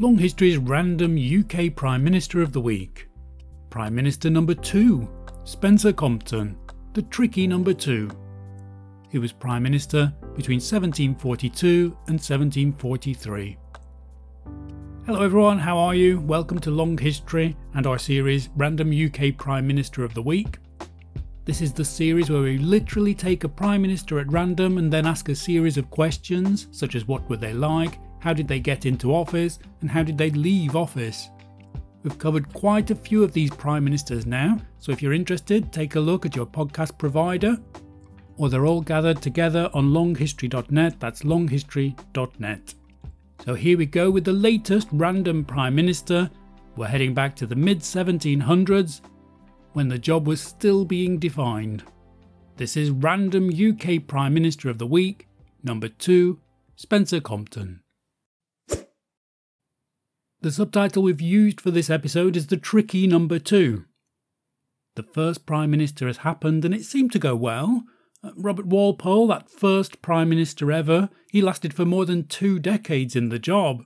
Long History's random UK Prime Minister of the Week. Prime Minister number 2, Spencer Compton, the tricky number 2. He was Prime Minister between 1742 and 1743. Hello everyone, how are you? Welcome to Long History and our series Random UK Prime Minister of the Week. This is the series where we literally take a Prime Minister at random and then ask a series of questions, such as what were they like, how did they get into office, and how did they leave office. We've covered quite a few of these Prime Ministers now, so if you're interested, take a look at your podcast provider, or they're all gathered together on longhistory.net, that's longhistory.net. So here we go with the latest random Prime Minister. We're heading back to the mid 1700s when the job was still being defined. This is Random UK Prime Minister of the Week, number 2, Spencer Compton. The subtitle we've used for this episode is The Tricky Number 2. The first Prime Minister has happened and it seemed to go well. Uh, Robert Walpole, that first Prime Minister ever, he lasted for more than two decades in the job.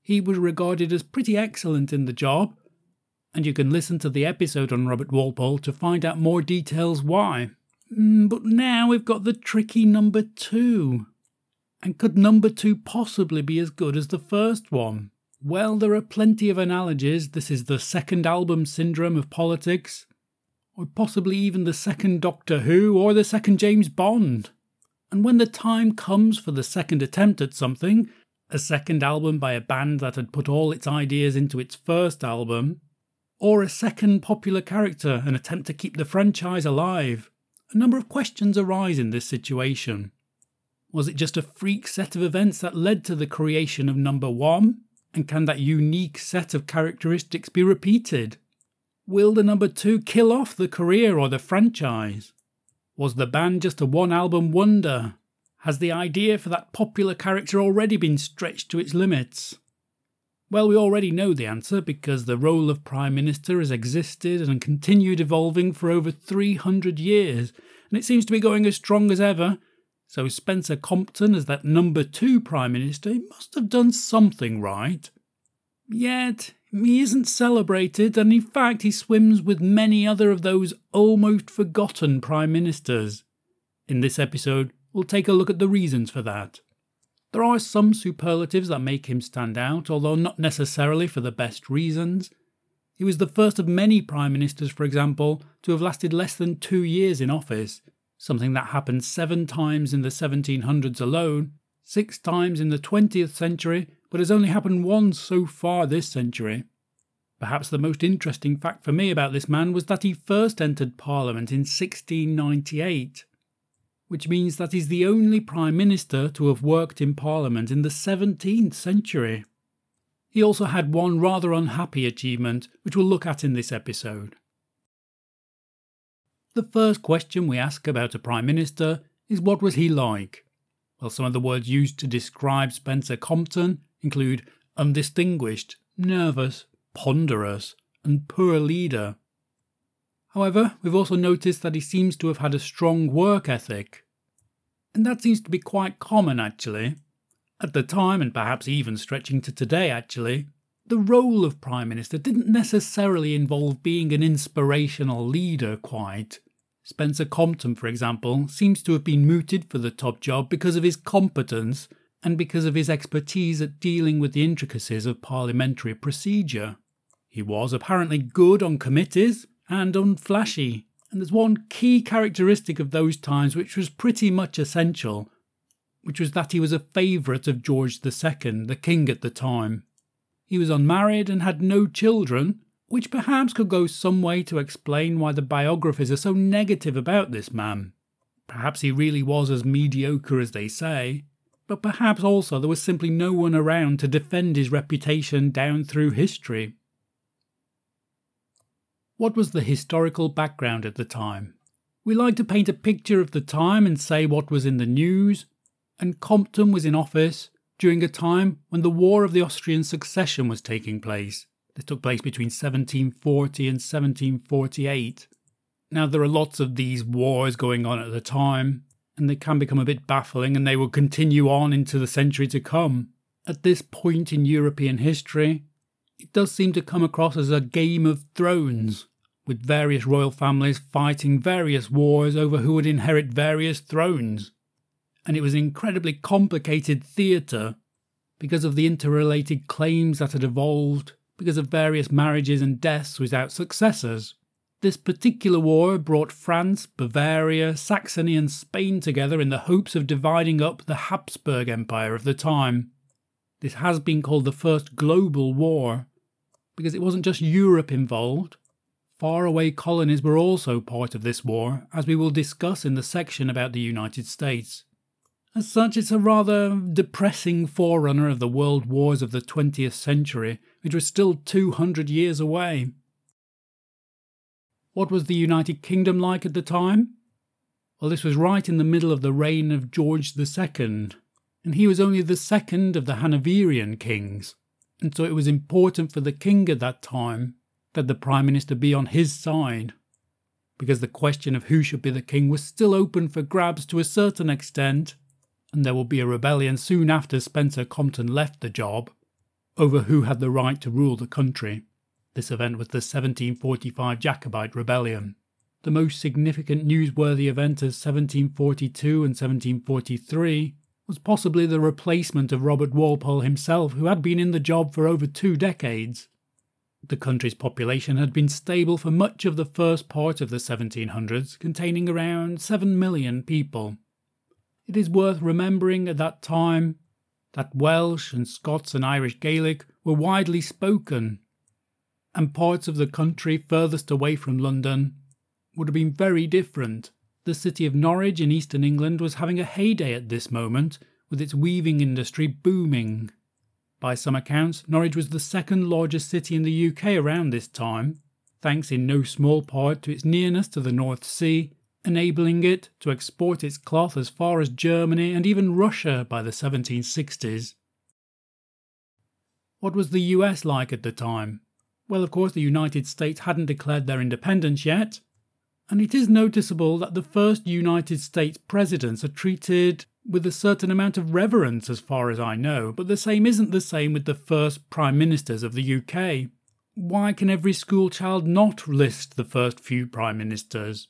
He was regarded as pretty excellent in the job, and you can listen to the episode on Robert Walpole to find out more details why. Mm, but now we've got the tricky number two. And could number two possibly be as good as the first one? Well, there are plenty of analogies. This is the second album syndrome of politics, or possibly even the second Doctor Who, or the second James Bond. And when the time comes for the second attempt at something, a second album by a band that had put all its ideas into its first album, or a second popular character, an attempt to keep the franchise alive. A number of questions arise in this situation. Was it just a freak set of events that led to the creation of number one? And can that unique set of characteristics be repeated? Will the number two kill off the career or the franchise? Was the band just a one album wonder? Has the idea for that popular character already been stretched to its limits? Well, we already know the answer because the role of Prime Minister has existed and continued evolving for over 300 years, and it seems to be going as strong as ever. So, Spencer Compton, as that number two Prime Minister, he must have done something right. Yet, he isn't celebrated, and in fact, he swims with many other of those almost forgotten Prime Ministers. In this episode, we'll take a look at the reasons for that. There are some superlatives that make him stand out, although not necessarily for the best reasons. He was the first of many prime ministers, for example, to have lasted less than two years in office, something that happened seven times in the 1700s alone, six times in the 20th century, but has only happened once so far this century. Perhaps the most interesting fact for me about this man was that he first entered Parliament in 1698 which means that he's the only Prime Minister to have worked in Parliament in the 17th century. He also had one rather unhappy achievement, which we'll look at in this episode. The first question we ask about a Prime Minister is what was he like? Well, some of the words used to describe Spencer Compton include undistinguished, nervous, ponderous, and poor leader. However, we've also noticed that he seems to have had a strong work ethic. And that seems to be quite common actually. At the time, and perhaps even stretching to today actually, the role of Prime Minister didn't necessarily involve being an inspirational leader quite. Spencer Compton, for example, seems to have been mooted for the top job because of his competence and because of his expertise at dealing with the intricacies of parliamentary procedure. He was apparently good on committees, and unflashy. And there's one key characteristic of those times which was pretty much essential, which was that he was a favourite of George II, the king at the time. He was unmarried and had no children, which perhaps could go some way to explain why the biographies are so negative about this man. Perhaps he really was as mediocre as they say, but perhaps also there was simply no one around to defend his reputation down through history. What was the historical background at the time? We like to paint a picture of the time and say what was in the news, and Compton was in office during a time when the War of the Austrian Succession was taking place. This took place between 1740 and 1748. Now, there are lots of these wars going on at the time, and they can become a bit baffling and they will continue on into the century to come. At this point in European history, it does seem to come across as a game of thrones, with various royal families fighting various wars over who would inherit various thrones. And it was an incredibly complicated theatre because of the interrelated claims that had evolved because of various marriages and deaths without successors. This particular war brought France, Bavaria, Saxony, and Spain together in the hopes of dividing up the Habsburg Empire of the time. This has been called the First Global War because it wasn't just Europe involved. Faraway colonies were also part of this war, as we will discuss in the section about the United States. As such, it's a rather depressing forerunner of the world wars of the 20th century, which were still 200 years away. What was the United Kingdom like at the time? Well, this was right in the middle of the reign of George II, and he was only the second of the Hanoverian kings, and so it was important for the king at that time that the Prime Minister be on his side, because the question of who should be the king was still open for grabs to a certain extent, and there will be a rebellion soon after Spencer Compton left the job over who had the right to rule the country. This event was the 1745 Jacobite Rebellion. The most significant newsworthy event of 1742 and 1743 was possibly the replacement of Robert Walpole himself, who had been in the job for over two decades. The country's population had been stable for much of the first part of the 1700s, containing around 7 million people. It is worth remembering at that time that Welsh and Scots and Irish Gaelic were widely spoken, and parts of the country furthest away from London would have been very different. The city of Norwich in eastern England was having a heyday at this moment, with its weaving industry booming. By some accounts, Norwich was the second largest city in the UK around this time, thanks in no small part to its nearness to the North Sea, enabling it to export its cloth as far as Germany and even Russia by the 1760s. What was the US like at the time? Well, of course, the United States hadn't declared their independence yet, and it is noticeable that the first United States presidents are treated with a certain amount of reverence, as far as I know, but the same isn't the same with the first prime ministers of the UK. Why can every school child not list the first few prime ministers?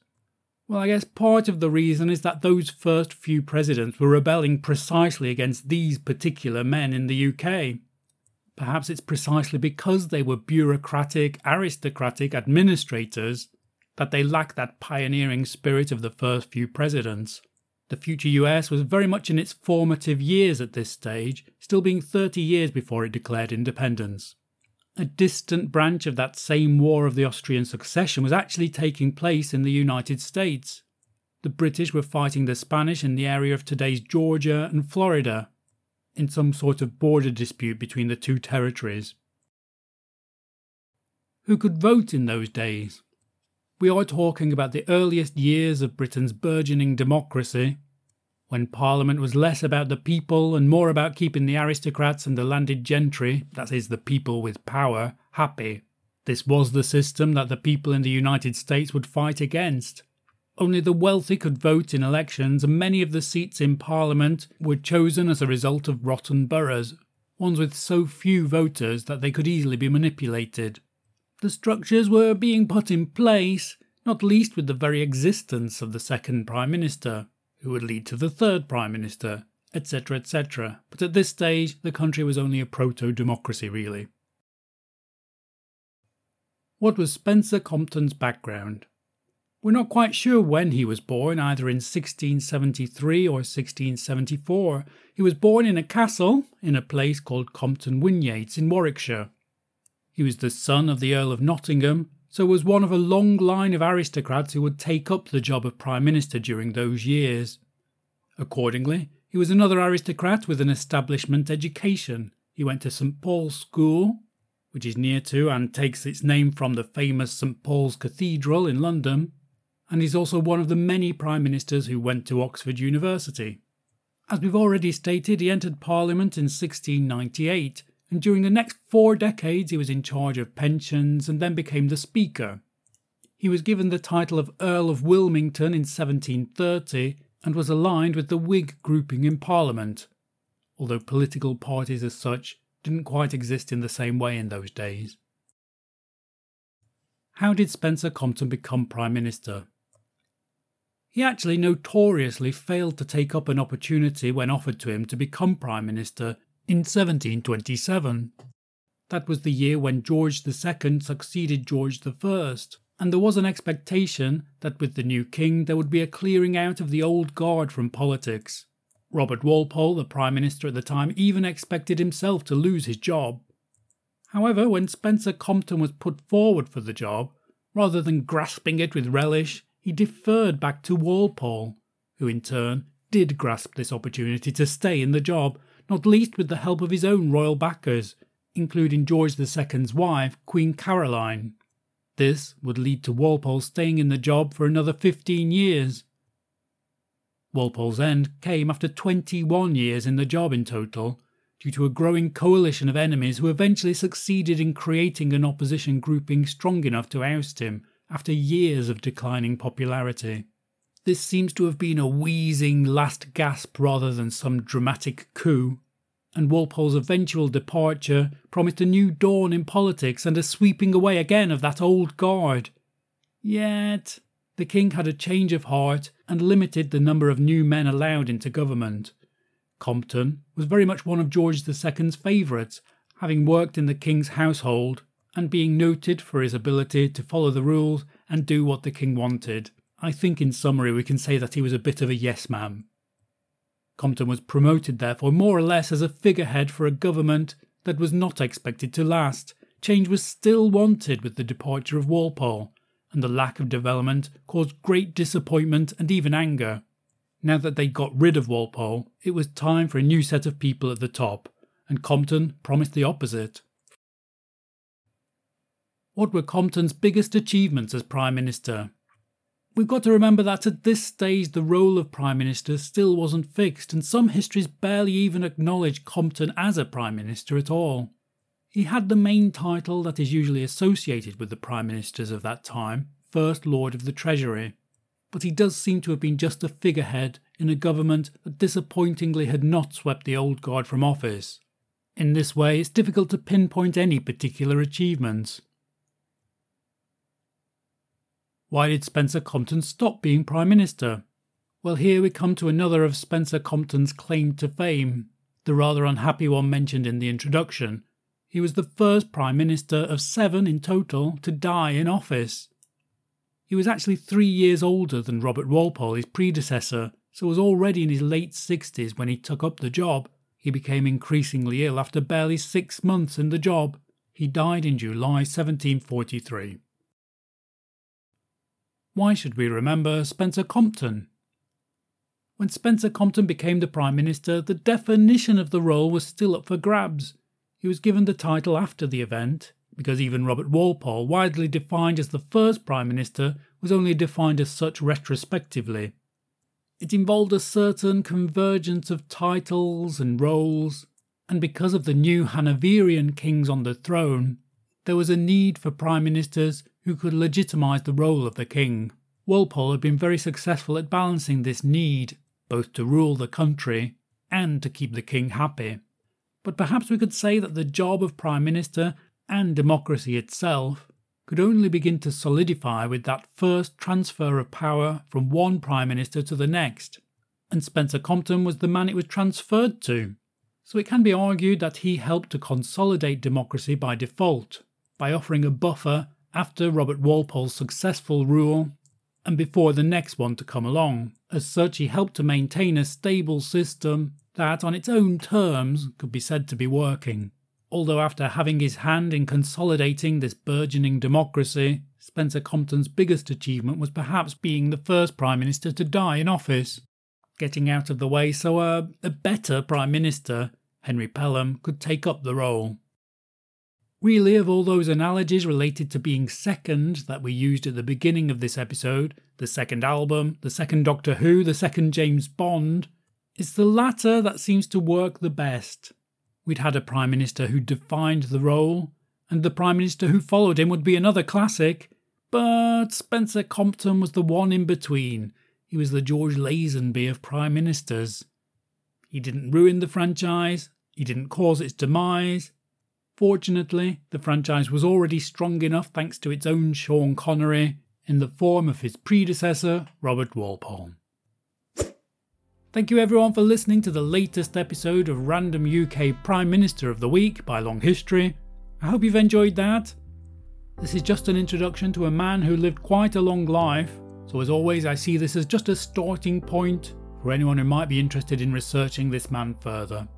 Well, I guess part of the reason is that those first few presidents were rebelling precisely against these particular men in the UK. Perhaps it's precisely because they were bureaucratic, aristocratic administrators that they lacked that pioneering spirit of the first few presidents. The future US was very much in its formative years at this stage, still being 30 years before it declared independence. A distant branch of that same War of the Austrian Succession was actually taking place in the United States. The British were fighting the Spanish in the area of today's Georgia and Florida, in some sort of border dispute between the two territories. Who could vote in those days? We are talking about the earliest years of Britain's burgeoning democracy, when Parliament was less about the people and more about keeping the aristocrats and the landed gentry, that is, the people with power, happy. This was the system that the people in the United States would fight against. Only the wealthy could vote in elections, and many of the seats in Parliament were chosen as a result of rotten boroughs, ones with so few voters that they could easily be manipulated. The structures were being put in place, not least with the very existence of the second Prime Minister, who would lead to the third Prime Minister, etc., etc. But at this stage, the country was only a proto democracy, really. What was Spencer Compton's background? We're not quite sure when he was born, either in 1673 or 1674. He was born in a castle in a place called Compton Winyates in Warwickshire. He was the son of the Earl of Nottingham, so was one of a long line of aristocrats who would take up the job of Prime Minister during those years. Accordingly, he was another aristocrat with an establishment education. He went to St Paul's School, which is near to and takes its name from the famous St Paul's Cathedral in London, and is also one of the many Prime Ministers who went to Oxford University. As we've already stated, he entered Parliament in 1698, and during the next four decades he was in charge of pensions and then became the Speaker. He was given the title of Earl of Wilmington in 1730 and was aligned with the Whig grouping in Parliament. although political parties as such didn't quite exist in the same way in those days. How did Spencer Compton become Prime Minister? He actually notoriously failed to take up an opportunity when offered to him to become Prime Minister in 1727. That was the year when George II succeeded George I, and there was an expectation that with the new king there would be a clearing out of the old guard from politics. Robert Walpole, the Prime Minister at the time, even expected himself to lose his job. However, when Spencer Compton was put forward for the job, rather than grasping it with relish, he deferred back to Walpole, who in turn did grasp this opportunity to stay in the job, not least with the help of his own royal backers, including George II's wife, Queen Caroline. This would lead to Walpole staying in the job for another 15 years, Walpole's end came after 21 years in the job in total, due to a growing coalition of enemies who eventually succeeded in creating an opposition grouping strong enough to oust him after years of declining popularity. This seems to have been a wheezing last gasp rather than some dramatic coup, and Walpole's eventual departure promised a new dawn in politics and a sweeping away again of that old guard. Yet, the king had a change of heart and limited the number of new men allowed into government. Compton was very much one of George II's favourites, having worked in the king's household and being noted for his ability to follow the rules and do what the king wanted. I think, in summary, we can say that he was a bit of a yes man. Compton was promoted, therefore, more or less as a figurehead for a government that was not expected to last. Change was still wanted with the departure of Walpole, and the lack of development caused great disappointment and even anger. Now that they got rid of Walpole, it was time for a new set of people at the top, and Compton promised the opposite. What were Compton's biggest achievements as Prime Minister? We've got to remember that at this stage the role of Prime Minister still wasn't fixed, and some histories barely even acknowledge Compton as a Prime Minister at all. He had the main title that is usually associated with the prime ministers of that time, First Lord of the Treasury, but he does seem to have been just a figurehead in a government that disappointingly had not swept the old guard from office. In this way, it's difficult to pinpoint any particular achievements. Why did Spencer Compton stop being Prime Minister? Well, here we come to another of Spencer Compton's claim to fame, the rather unhappy one mentioned in the introduction, he was the first Prime Minister of seven in total to die in office. He was actually three years older than Robert Walpole, his predecessor, so was already in his late 60s when he took up the job. He became increasingly ill after barely six months in the job. He died in July 1743. Why should we remember Spencer Compton? When Spencer Compton became the Prime Minister, the definition of the role was still up for grabs. He was given the title after the event, because even Robert Walpole, widely defined as the first Prime Minister, was only defined as such retrospectively. It involved a certain convergence of titles and roles, and because of the new Hanoverian kings on the throne, there was a need for prime ministers who could legitimise the role of the king. Walpole had been very successful at balancing this need, both to rule the country and to keep the king happy but perhaps we could say that the job of Prime Minister and democracy itself could only begin to solidify with that first transfer of power from one Prime Minister to the next, and Spencer Compton was the man it was transferred to. So it can be argued that he helped to consolidate democracy by default, by offering a buffer after Robert Walpole's successful rule and before the next one to come along. As such, he helped to maintain a stable system that, on its own terms, could be said to be working. Although, after having his hand in consolidating this burgeoning democracy, Spencer Compton's biggest achievement was perhaps being the first Prime Minister to die in office, getting out of the way so a, a better Prime Minister, Henry Pelham, could take up the role. Of all those analogies related to being second that we used at the beginning of this episode, the second album, the second Doctor Who, the second James Bond, it's the latter that seems to work the best. We'd had a Prime Minister who defined the role, and the Prime Minister who followed him would be another classic, but Spencer Compton was the one in between. He was the George Lazenby of Prime Ministers. He didn't ruin the franchise, he didn't cause its demise. Fortunately, the franchise was already strong enough thanks to its own Sean Connery in the form of his predecessor, Robert Walpole. Thank you everyone for listening to the latest episode of Random UK Prime Minister of the Week by Long History. I hope you've enjoyed that. This is just an introduction to a man who lived quite a long life, so as always, I see this as just a starting point for anyone who might be interested in researching this man further.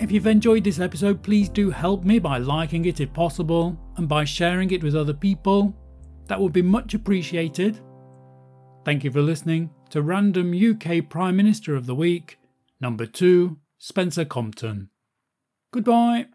If you've enjoyed this episode, please do help me by liking it if possible and by sharing it with other people. That would be much appreciated. Thank you for listening to Random UK Prime Minister of the Week, number 2, Spencer Compton. Goodbye.